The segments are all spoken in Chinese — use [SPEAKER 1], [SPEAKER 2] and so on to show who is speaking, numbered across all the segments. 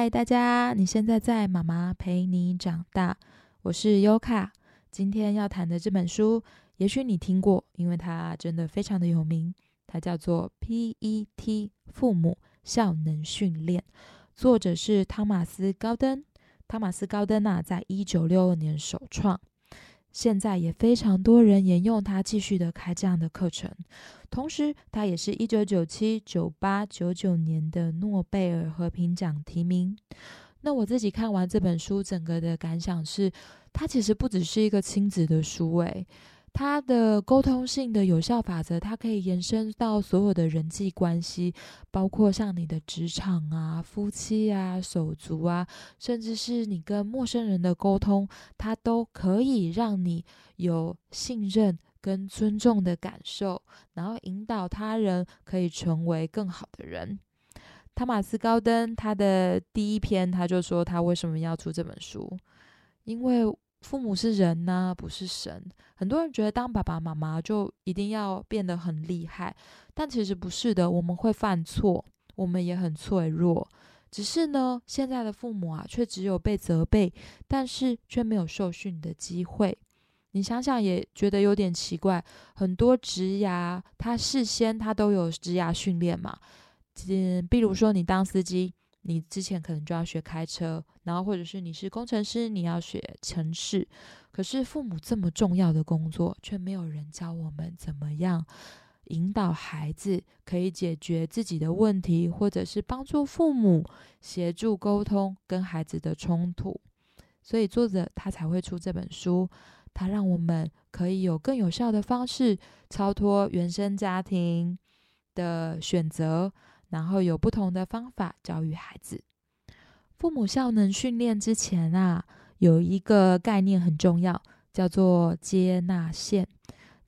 [SPEAKER 1] 嗨，大家！你现在在妈妈陪你长大，我是优卡。今天要谈的这本书，也许你听过，因为它真的非常的有名。它叫做《PET 父母效能训练》，作者是汤马斯·高登。汤马斯·高登啊，在一九六二年首创。现在也非常多人沿用它，继续的开这样的课程。同时，它也是一九九七、九八、九九年的诺贝尔和平奖提名。那我自己看完这本书，整个的感想是，它其实不只是一个亲子的书，诶。它的沟通性的有效法则，它可以延伸到所有的人际关系，包括像你的职场啊、夫妻啊、手足啊，甚至是你跟陌生人的沟通，它都可以让你有信任跟尊重的感受，然后引导他人可以成为更好的人。汤马斯·高登他的第一篇，他就说他为什么要出这本书，因为。父母是人呢，不是神。很多人觉得当爸爸妈妈就一定要变得很厉害，但其实不是的。我们会犯错，我们也很脆弱。只是呢，现在的父母啊，却只有被责备，但是却没有受训的机会。你想想，也觉得有点奇怪。很多职涯，他事先他都有职涯训练嘛。嗯，比如说你当司机。你之前可能就要学开车，然后或者是你是工程师，你要学城市。可是父母这么重要的工作，却没有人教我们怎么样引导孩子可以解决自己的问题，或者是帮助父母协助沟通跟孩子的冲突。所以作者他才会出这本书，他让我们可以有更有效的方式超脱原生家庭的选择。然后有不同的方法教育孩子。父母效能训练之前啊，有一个概念很重要，叫做接纳线。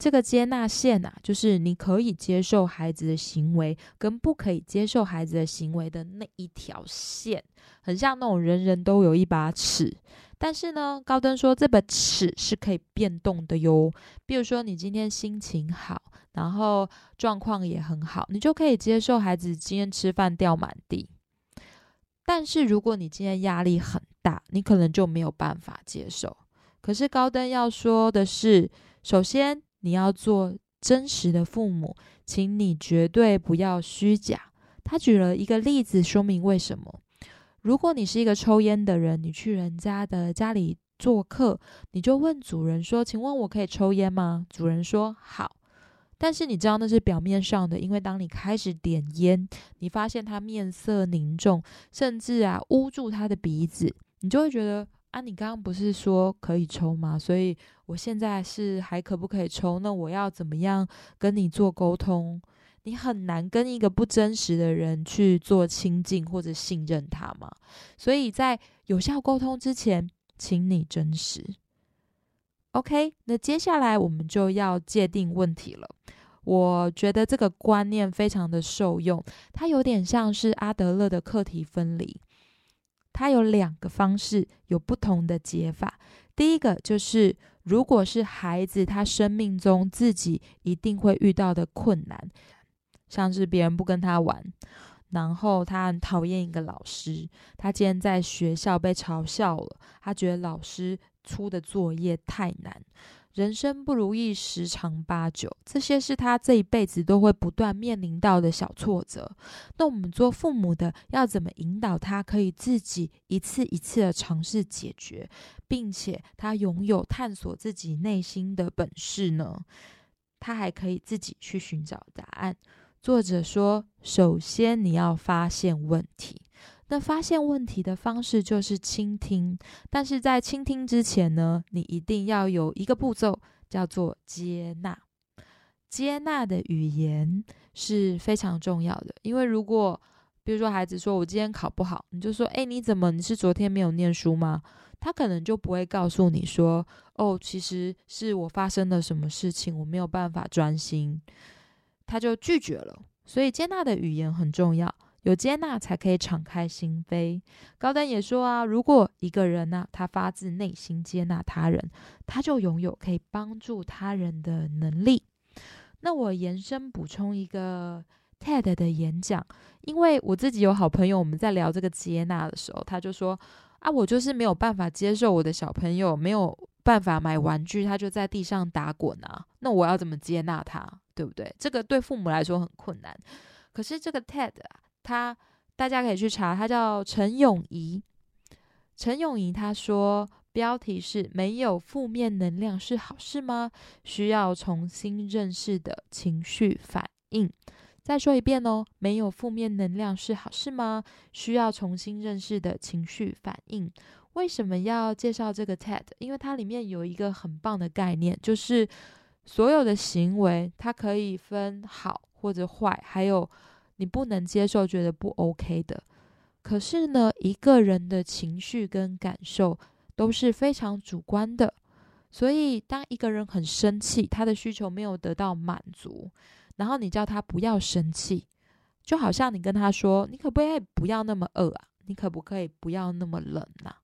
[SPEAKER 1] 这个接纳线啊，就是你可以接受孩子的行为，跟不可以接受孩子的行为的那一条线，很像那种人人都有一把尺。但是呢，高登说这把尺是可以变动的哟。比如说，你今天心情好。然后状况也很好，你就可以接受孩子今天吃饭掉满地。但是如果你今天压力很大，你可能就没有办法接受。可是高登要说的是，首先你要做真实的父母，请你绝对不要虚假。他举了一个例子说明为什么：如果你是一个抽烟的人，你去人家的家里做客，你就问主人说：“请问我可以抽烟吗？”主人说：“好。”但是你知道那是表面上的，因为当你开始点烟，你发现他面色凝重，甚至啊捂住他的鼻子，你就会觉得啊，你刚刚不是说可以抽吗？所以我现在是还可不可以抽？那我要怎么样跟你做沟通？你很难跟一个不真实的人去做亲近或者信任他嘛。所以在有效沟通之前，请你真实。OK，那接下来我们就要界定问题了。我觉得这个观念非常的受用，它有点像是阿德勒的课题分离。它有两个方式，有不同的解法。第一个就是，如果是孩子他生命中自己一定会遇到的困难，像是别人不跟他玩，然后他很讨厌一个老师，他今天在学校被嘲笑了，他觉得老师。出的作业太难，人生不如意十常八九，这些是他这一辈子都会不断面临到的小挫折。那我们做父母的要怎么引导他，可以自己一次一次的尝试解决，并且他拥有探索自己内心的本事呢？他还可以自己去寻找答案。作者说，首先你要发现问题。那发现问题的方式就是倾听，但是在倾听之前呢，你一定要有一个步骤，叫做接纳。接纳的语言是非常重要的，因为如果比如说孩子说我今天考不好，你就说，哎，你怎么？你是昨天没有念书吗？他可能就不会告诉你说，哦，其实是我发生了什么事情，我没有办法专心，他就拒绝了。所以接纳的语言很重要。有接纳才可以敞开心扉。高登也说啊，如果一个人呢，他发自内心接纳他人，他就拥有可以帮助他人的能力。那我延伸补充一个 TED 的演讲，因为我自己有好朋友，我们在聊这个接纳的时候，他就说啊，我就是没有办法接受我的小朋友没有办法买玩具，他就在地上打滚啊，那我要怎么接纳他，对不对？这个对父母来说很困难。可是这个 TED 啊，他大家可以去查，他叫陈永仪。陈永仪他说。标题是没有负面能量是好事吗？需要重新认识的情绪反应。再说一遍哦，没有负面能量是好事吗？需要重新认识的情绪反应。为什么要介绍这个 TED？因为它里面有一个很棒的概念，就是所有的行为它可以分好或者坏，还有你不能接受、觉得不 OK 的。可是呢，一个人的情绪跟感受。都是非常主观的，所以当一个人很生气，他的需求没有得到满足，然后你叫他不要生气，就好像你跟他说：“你可不可以不要那么饿啊？你可不可以不要那么冷呐？”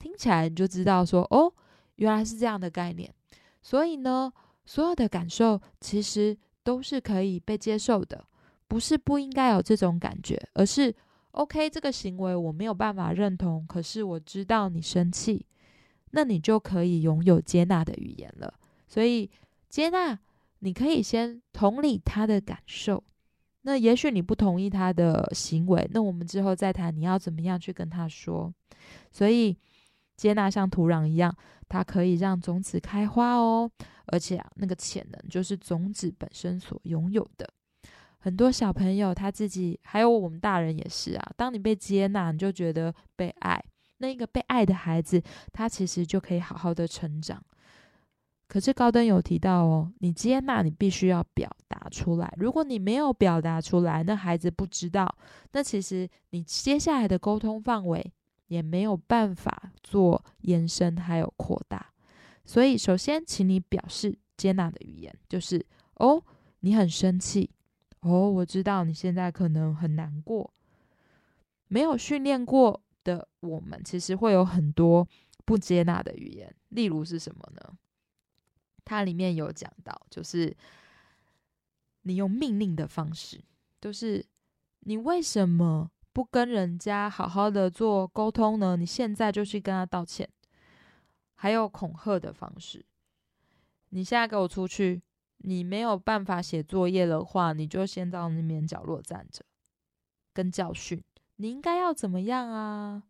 [SPEAKER 1] 听起来你就知道说：“哦，原来是这样的概念。”所以呢，所有的感受其实都是可以被接受的，不是不应该有这种感觉，而是。OK，这个行为我没有办法认同，可是我知道你生气，那你就可以拥有接纳的语言了。所以接纳，你可以先同理他的感受。那也许你不同意他的行为，那我们之后再谈你要怎么样去跟他说。所以接纳像土壤一样，它可以让种子开花哦，而且啊，那个潜能就是种子本身所拥有的。很多小朋友他自己，还有我们大人也是啊。当你被接纳，你就觉得被爱。那一个被爱的孩子，他其实就可以好好的成长。可是高登有提到哦，你接纳你必须要表达出来。如果你没有表达出来，那孩子不知道，那其实你接下来的沟通范围也没有办法做延伸还有扩大。所以，首先，请你表示接纳的语言，就是哦，你很生气。哦，我知道你现在可能很难过。没有训练过的我们，其实会有很多不接纳的语言。例如是什么呢？它里面有讲到，就是你用命令的方式，就是你为什么不跟人家好好的做沟通呢？你现在就去跟他道歉。还有恐吓的方式，你现在给我出去。你没有办法写作业的话，你就先到那边角落站着，跟教训。你应该要怎么样啊？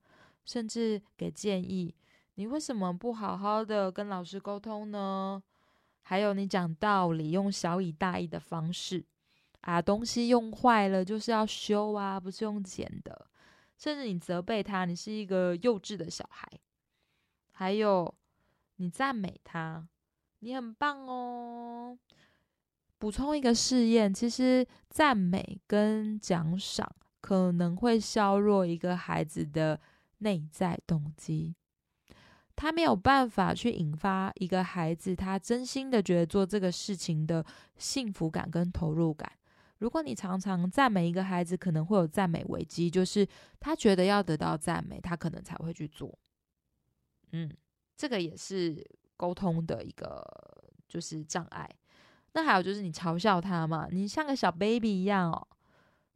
[SPEAKER 1] 甚至给建议。你为什么不好好的跟老师沟通呢？还有，你讲道理用小以大义的方式啊，东西用坏了就是要修啊，不是用捡的。甚至你责备他，你是一个幼稚的小孩。还有，你赞美他，你很棒哦。补充一个试验，其实赞美跟奖赏可能会削弱一个孩子的内在动机，他没有办法去引发一个孩子他真心的觉得做这个事情的幸福感跟投入感。如果你常常赞美一个孩子，可能会有赞美危机，就是他觉得要得到赞美，他可能才会去做。嗯，这个也是沟通的一个就是障碍。那还有就是你嘲笑他嘛？你像个小 baby 一样哦，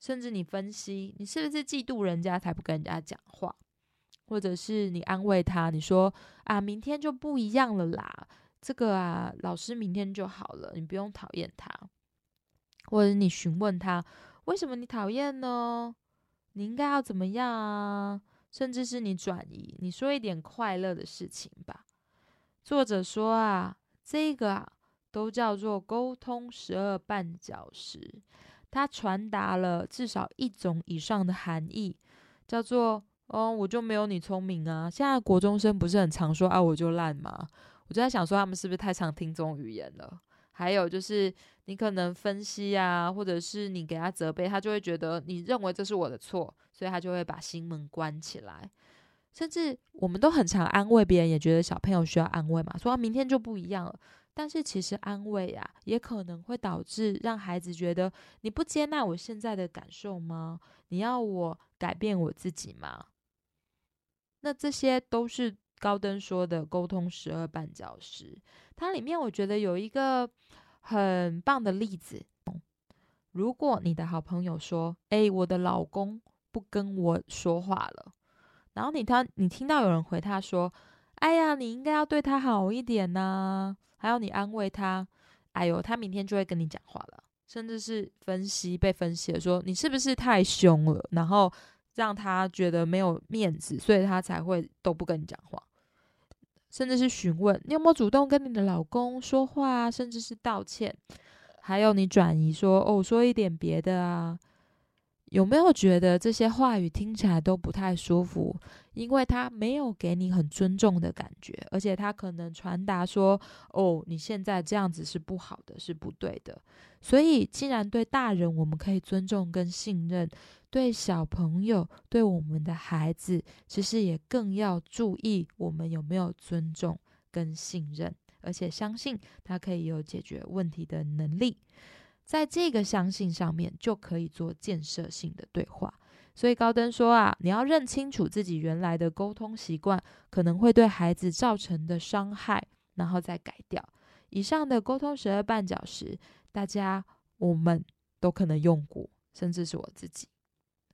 [SPEAKER 1] 甚至你分析你是不是嫉妒人家才不跟人家讲话，或者是你安慰他，你说啊，明天就不一样了啦，这个啊，老师明天就好了，你不用讨厌他，或者你询问他为什么你讨厌呢？你应该要怎么样啊？甚至是你转移，你说一点快乐的事情吧。作者说啊，这个啊。都叫做沟通十二绊脚石，它传达了至少一种以上的含义，叫做哦，我就没有你聪明啊。现在国中生不是很常说啊，我就烂吗？我就在想说，他们是不是太常听这种语言了？还有就是你可能分析啊，或者是你给他责备，他就会觉得你认为这是我的错，所以他就会把心门关起来。甚至我们都很常安慰别人，也觉得小朋友需要安慰嘛，说明天就不一样了。但是其实安慰啊，也可能会导致让孩子觉得你不接纳我现在的感受吗？你要我改变我自己吗？那这些都是高登说的沟通十二绊脚石。它里面我觉得有一个很棒的例子，如果你的好朋友说：“哎，我的老公不跟我说话了。”然后你他你听到有人回他说：“哎呀，你应该要对他好一点呐。”还有你安慰他：“哎呦，他明天就会跟你讲话了。”甚至是分析被分析的说：“你是不是太凶了？”然后让他觉得没有面子，所以他才会都不跟你讲话。甚至是询问你有没有主动跟你的老公说话，甚至是道歉。还有你转移说：“哦，说一点别的啊。”有没有觉得这些话语听起来都不太舒服？因为他没有给你很尊重的感觉，而且他可能传达说：“哦，你现在这样子是不好的，是不对的。”所以，既然对大人我们可以尊重跟信任，对小朋友、对我们的孩子，其实也更要注意我们有没有尊重跟信任，而且相信他可以有解决问题的能力。在这个相信上面，就可以做建设性的对话。所以高登说啊，你要认清楚自己原来的沟通习惯可能会对孩子造成的伤害，然后再改掉。以上的沟通十二绊脚石，大家我们都可能用过，甚至是我自己。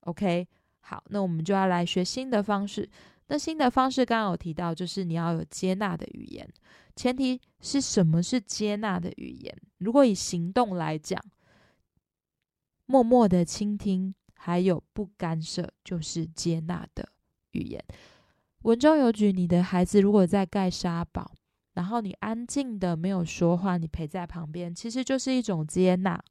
[SPEAKER 1] OK，好，那我们就要来学新的方式。那新的方式刚刚有提到，就是你要有接纳的语言。前提是什么是接纳的语言？如果以行动来讲，默默的倾听，还有不干涉，就是接纳的语言。文中有举，你的孩子如果在盖沙堡，然后你安静的没有说话，你陪在旁边，其实就是一种接纳。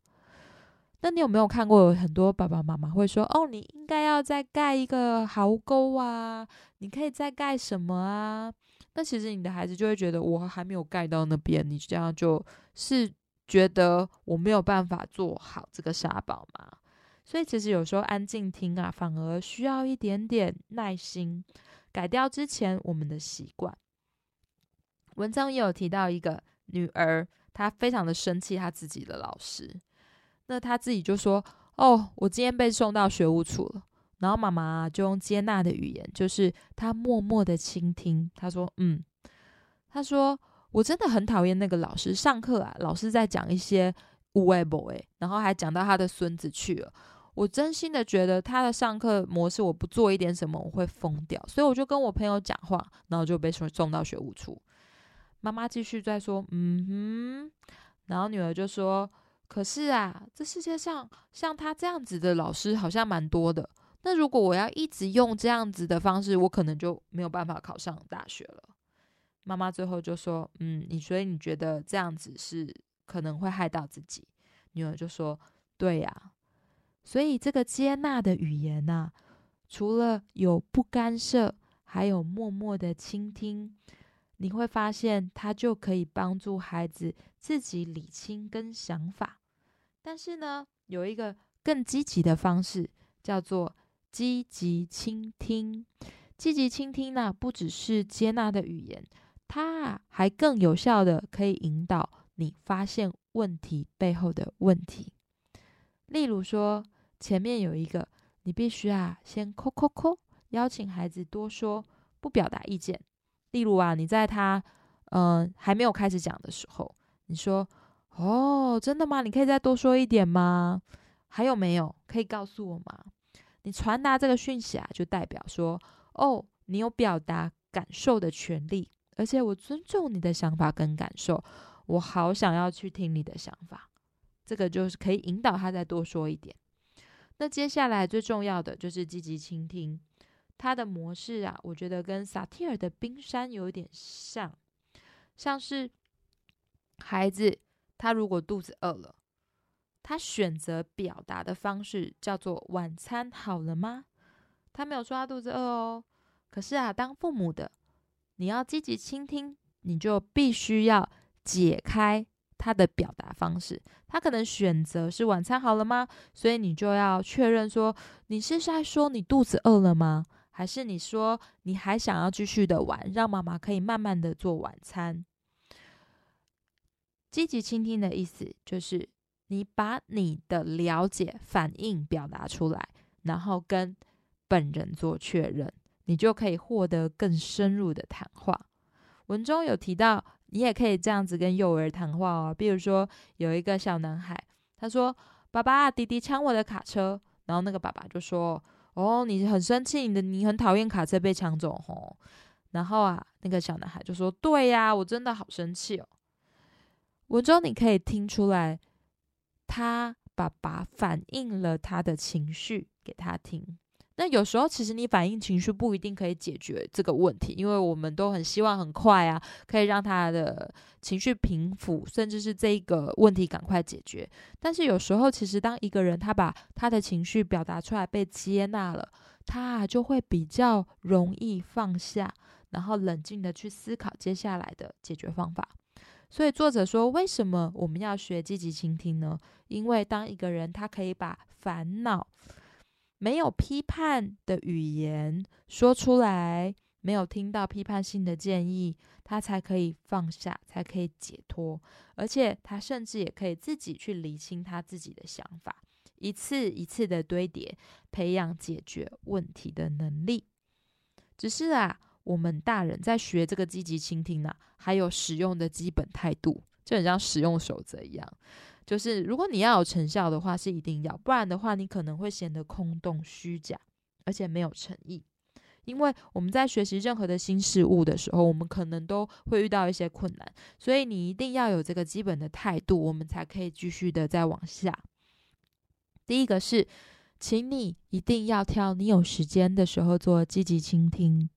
[SPEAKER 1] 那你有没有看过有很多爸爸妈妈会说：“哦，你应该要再盖一个壕沟啊，你可以再盖什么啊？”那其实你的孩子就会觉得我还没有盖到那边，你这样就是觉得我没有办法做好这个沙堡嘛？所以其实有时候安静听啊，反而需要一点点耐心，改掉之前我们的习惯。文章也有提到一个女儿，她非常的生气她自己的老师，那他自己就说：“哦，我今天被送到学务处了。”然后妈妈就用接纳的语言，就是她默默的倾听。她说：“嗯，她说我真的很讨厌那个老师上课啊，老师在讲一些无谓 boy，然后还讲到他的孙子去了。我真心的觉得他的上课模式，我不做一点什么我会疯掉，所以我就跟我朋友讲话，然后就被送送到学务处。妈妈继续在说：嗯哼，然后女儿就说：可是啊，这世界上像他这样子的老师好像蛮多的。”那如果我要一直用这样子的方式，我可能就没有办法考上大学了。妈妈最后就说：“嗯，你所以你觉得这样子是可能会害到自己？”女儿就说：“对呀。”所以这个接纳的语言呐，除了有不干涉，还有默默的倾听，你会发现它就可以帮助孩子自己理清跟想法。但是呢，有一个更积极的方式，叫做。积极倾听，积极倾听呢，不只是接纳的语言，它啊还更有效的可以引导你发现问题背后的问题。例如说，前面有一个，你必须啊先扣扣扣，邀请孩子多说，不表达意见。例如啊，你在他嗯还没有开始讲的时候，你说：“哦，真的吗？你可以再多说一点吗？还有没有可以告诉我吗？”你传达这个讯息啊，就代表说，哦，你有表达感受的权利，而且我尊重你的想法跟感受，我好想要去听你的想法，这个就是可以引导他再多说一点。那接下来最重要的就是积极倾听，他的模式啊，我觉得跟萨提尔的冰山有点像，像是孩子他如果肚子饿了。他选择表达的方式叫做“晚餐好了吗？”他没有说他肚子饿哦。可是啊，当父母的，你要积极倾听，你就必须要解开他的表达方式。他可能选择是“晚餐好了吗？”所以你就要确认说，你是在说你肚子饿了吗？还是你说你还想要继续的玩，让妈妈可以慢慢的做晚餐？积极倾听的意思就是。你把你的了解、反应表达出来，然后跟本人做确认，你就可以获得更深入的谈话。文中有提到，你也可以这样子跟幼儿谈话哦。比如说，有一个小男孩，他说：“爸爸，弟弟抢我的卡车。”然后那个爸爸就说：“哦，你很生气，你的你很讨厌卡车被抢走吼。”然后啊，那个小男孩就说：“对呀，我真的好生气哦。”文中你可以听出来，他爸爸反映了他的情绪给他听。那有时候其实你反映情绪不一定可以解决这个问题，因为我们都很希望很快啊，可以让他的情绪平复，甚至是这一个问题赶快解决。但是有时候其实当一个人他把他的情绪表达出来被接纳了，他就会比较容易放下，然后冷静的去思考接下来的解决方法。所以作者说，为什么我们要学积极倾听呢？因为当一个人他可以把烦恼。没有批判的语言说出来，没有听到批判性的建议，他才可以放下，才可以解脱。而且他甚至也可以自己去理清他自己的想法，一次一次的堆叠，培养解决问题的能力。只是啊，我们大人在学这个积极倾听呢，还有使用的基本态度，就很像使用守则一样。就是如果你要有成效的话，是一定要，不然的话，你可能会显得空洞虚假，而且没有诚意。因为我们在学习任何的新事物的时候，我们可能都会遇到一些困难，所以你一定要有这个基本的态度，我们才可以继续的再往下。第一个是，请你一定要挑你有时间的时候做积极倾听，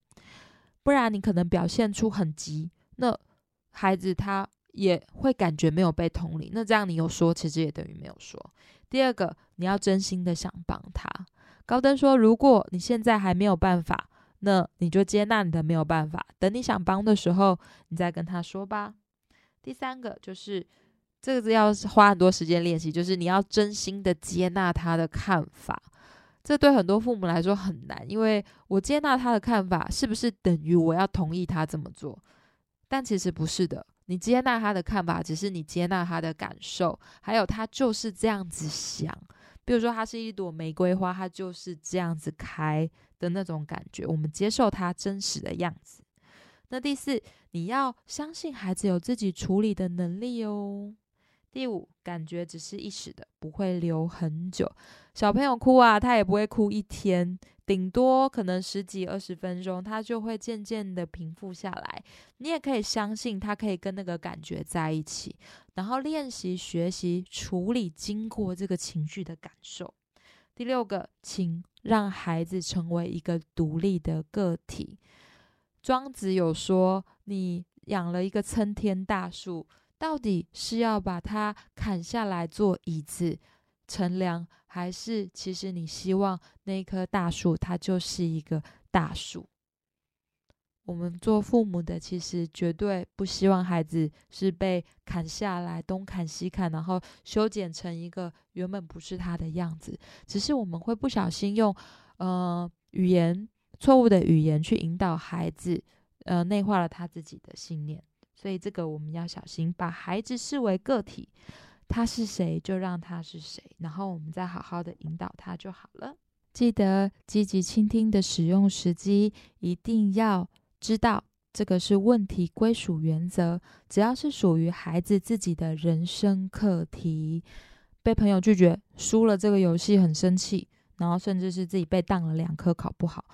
[SPEAKER 1] 不然你可能表现出很急，那孩子他。也会感觉没有被同理，那这样你有说，其实也等于没有说。第二个，你要真心的想帮他。高登说，如果你现在还没有办法，那你就接纳你的没有办法，等你想帮的时候，你再跟他说吧。第三个就是这个要花很多时间练习，就是你要真心的接纳他的看法。这对很多父母来说很难，因为我接纳他的看法，是不是等于我要同意他这么做？但其实不是的。你接纳他的看法，只是你接纳他的感受，还有他就是这样子想。比如说，它是一朵玫瑰花，它就是这样子开的那种感觉。我们接受它真实的样子。那第四，你要相信孩子有自己处理的能力哦。第五，感觉只是一时的，不会留很久。小朋友哭啊，他也不会哭一天。顶多可能十几二十分钟，他就会渐渐的平复下来。你也可以相信他可以跟那个感觉在一起，然后练习学习处理经过这个情绪的感受。第六个，请让孩子成为一个独立的个体。庄子有说，你养了一个参天大树，到底是要把它砍下来做椅子？乘凉，还是其实你希望那棵大树它就是一个大树。我们做父母的其实绝对不希望孩子是被砍下来，东砍西砍，然后修剪成一个原本不是他的样子。只是我们会不小心用呃语言错误的语言去引导孩子，呃内化了他自己的信念。所以这个我们要小心，把孩子视为个体。他是谁，就让他是谁，然后我们再好好的引导他就好了。记得积极倾听的使用时机，一定要知道这个是问题归属原则。只要是属于孩子自己的人生课题，被朋友拒绝，输了这个游戏很生气，然后甚至是自己被当了两科考不好，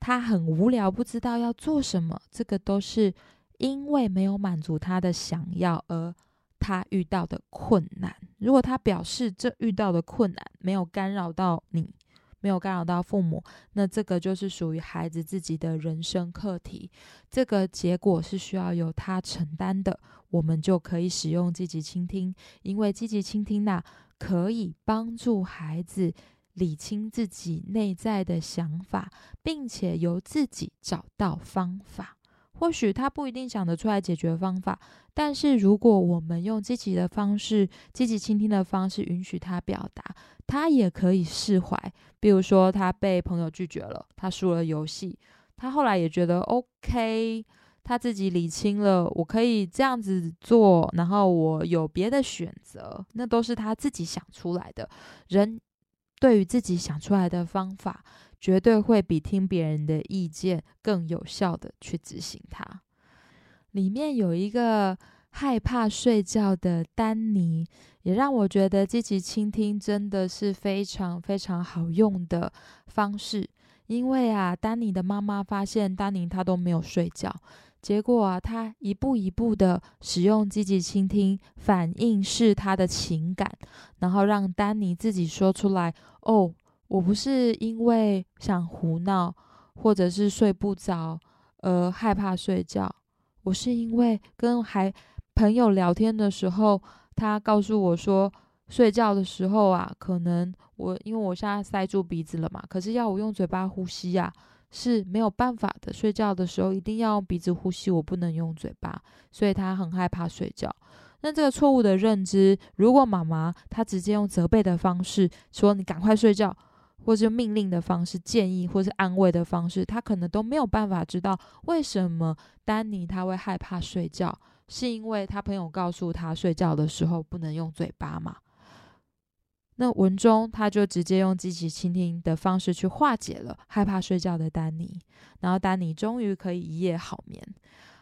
[SPEAKER 1] 他很无聊，不知道要做什么，这个都是因为没有满足他的想要而。他遇到的困难，如果他表示这遇到的困难没有干扰到你，没有干扰到父母，那这个就是属于孩子自己的人生课题，这个结果是需要由他承担的。我们就可以使用积极倾听，因为积极倾听呐，可以帮助孩子理清自己内在的想法，并且由自己找到方法。或许他不一定想得出来解决方法，但是如果我们用积极的方式、积极倾听的方式，允许他表达，他也可以释怀。比如说，他被朋友拒绝了，他输了游戏，他后来也觉得 OK，他自己理清了，我可以这样子做，然后我有别的选择，那都是他自己想出来的。人对于自己想出来的方法。绝对会比听别人的意见更有效的去执行它。里面有一个害怕睡觉的丹尼，也让我觉得积极倾听真的是非常非常好用的方式。因为啊，丹尼的妈妈发现丹尼他都没有睡觉，结果啊，他一步一步的使用积极倾听，反映是他的情感，然后让丹尼自己说出来：“哦，我不是因为想胡闹，或者是睡不着，而害怕睡觉，我是因为跟还。”朋友聊天的时候，他告诉我说，睡觉的时候啊，可能我因为我现在塞住鼻子了嘛，可是要我用嘴巴呼吸呀是没有办法的。睡觉的时候一定要用鼻子呼吸，我不能用嘴巴，所以他很害怕睡觉。那这个错误的认知，如果妈妈她直接用责备的方式说你赶快睡觉，或者命令的方式、建议或是安慰的方式，他可能都没有办法知道为什么丹尼他会害怕睡觉。是因为他朋友告诉他睡觉的时候不能用嘴巴嘛？那文中他就直接用积极倾听的方式去化解了害怕睡觉的丹尼，然后丹尼终于可以一夜好眠。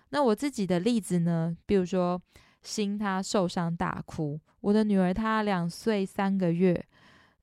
[SPEAKER 1] 那我自己的例子呢？比如说，心他受伤大哭，我的女儿她两岁三个月，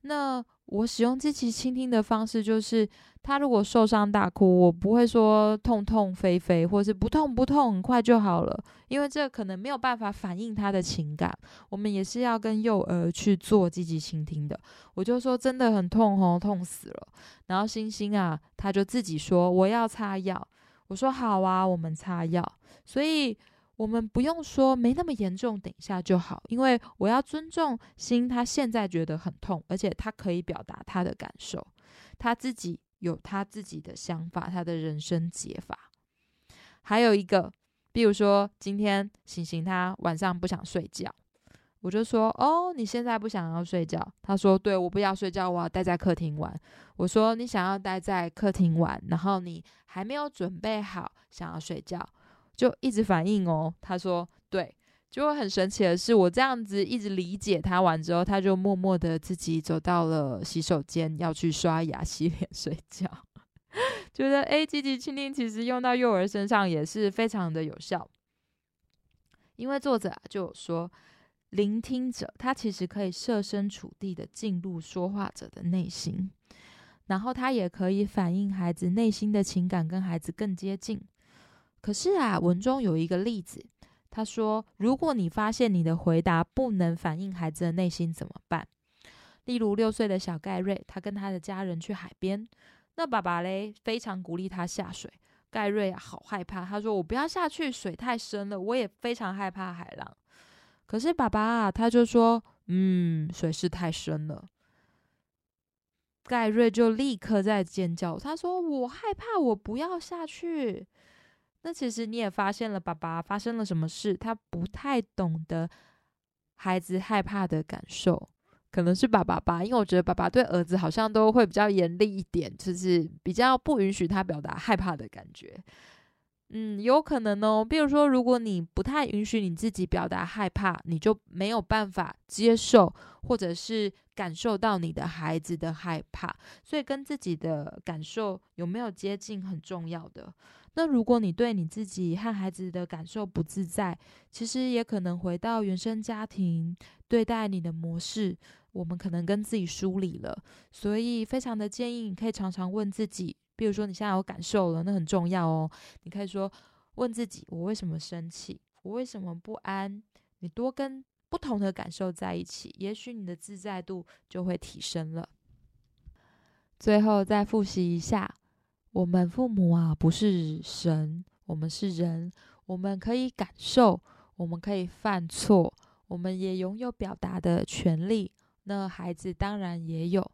[SPEAKER 1] 那。我使用积极倾听的方式，就是他如果受伤大哭，我不会说痛痛飞飞，或是不痛不痛，很快就好了，因为这可能没有办法反映他的情感。我们也是要跟幼儿去做积极倾听的。我就说真的很痛哦，痛死了。然后星星啊，他就自己说我要擦药。我说好啊，我们擦药。所以。我们不用说没那么严重，等一下就好，因为我要尊重心，他现在觉得很痛，而且他可以表达他的感受，他自己有他自己的想法，他的人生解法。还有一个，比如说今天醒醒他晚上不想睡觉，我就说哦，你现在不想要睡觉？他说对，我不要睡觉，我要待在客厅玩。我说你想要待在客厅玩，然后你还没有准备好想要睡觉。就一直反应哦，他说对，就会很神奇的是，我这样子一直理解他完之后，他就默默的自己走到了洗手间，要去刷牙、洗脸、睡觉。觉得诶，积极倾听其实用到幼儿身上也是非常的有效，因为作者就有说，聆听者他其实可以设身处地的进入说话者的内心，然后他也可以反映孩子内心的情感，跟孩子更接近。可是啊，文中有一个例子，他说：“如果你发现你的回答不能反映孩子的内心，怎么办？”例如六岁的小盖瑞，他跟他的家人去海边，那爸爸嘞非常鼓励他下水，盖瑞好害怕，他说：“我不要下去，水太深了，我也非常害怕海浪。”可是爸爸啊，他就说：“嗯，水是太深了。”盖瑞就立刻在尖叫，他说：“我害怕，我不要下去。”那其实你也发现了，爸爸发生了什么事？他不太懂得孩子害怕的感受，可能是爸爸吧，因为我觉得爸爸对儿子好像都会比较严厉一点，就是比较不允许他表达害怕的感觉。嗯，有可能哦。比如说，如果你不太允许你自己表达害怕，你就没有办法接受或者是感受到你的孩子的害怕，所以跟自己的感受有没有接近很重要的。那如果你对你自己和孩子的感受不自在，其实也可能回到原生家庭对待你的模式，我们可能跟自己梳理了。所以非常的建议你可以常常问自己，比如说你现在有感受了，那很重要哦。你可以说问自己：我为什么生气？我为什么不安？你多跟不同的感受在一起，也许你的自在度就会提升了。最后再复习一下。我们父母啊，不是神，我们是人，我们可以感受，我们可以犯错，我们也拥有表达的权利。那孩子当然也有。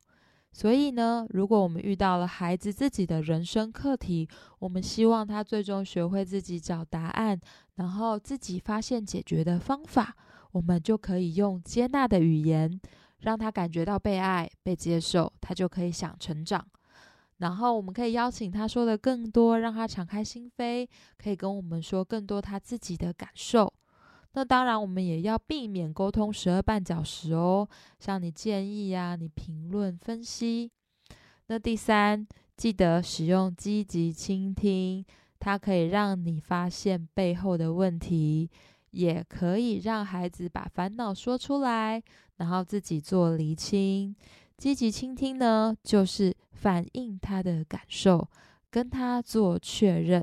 [SPEAKER 1] 所以呢，如果我们遇到了孩子自己的人生课题，我们希望他最终学会自己找答案，然后自己发现解决的方法，我们就可以用接纳的语言，让他感觉到被爱、被接受，他就可以想成长。然后我们可以邀请他说的更多，让他敞开心扉，可以跟我们说更多他自己的感受。那当然，我们也要避免沟通十二绊脚石哦，像你建议呀，你评论分析。那第三，记得使用积极倾听，它可以让你发现背后的问题，也可以让孩子把烦恼说出来，然后自己做厘清。积极倾听呢，就是反映他的感受，跟他做确认，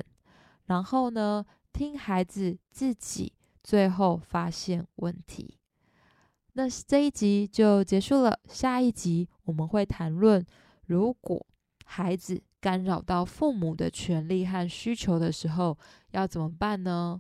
[SPEAKER 1] 然后呢，听孩子自己最后发现问题。那这一集就结束了，下一集我们会谈论，如果孩子干扰到父母的权利和需求的时候，要怎么办呢？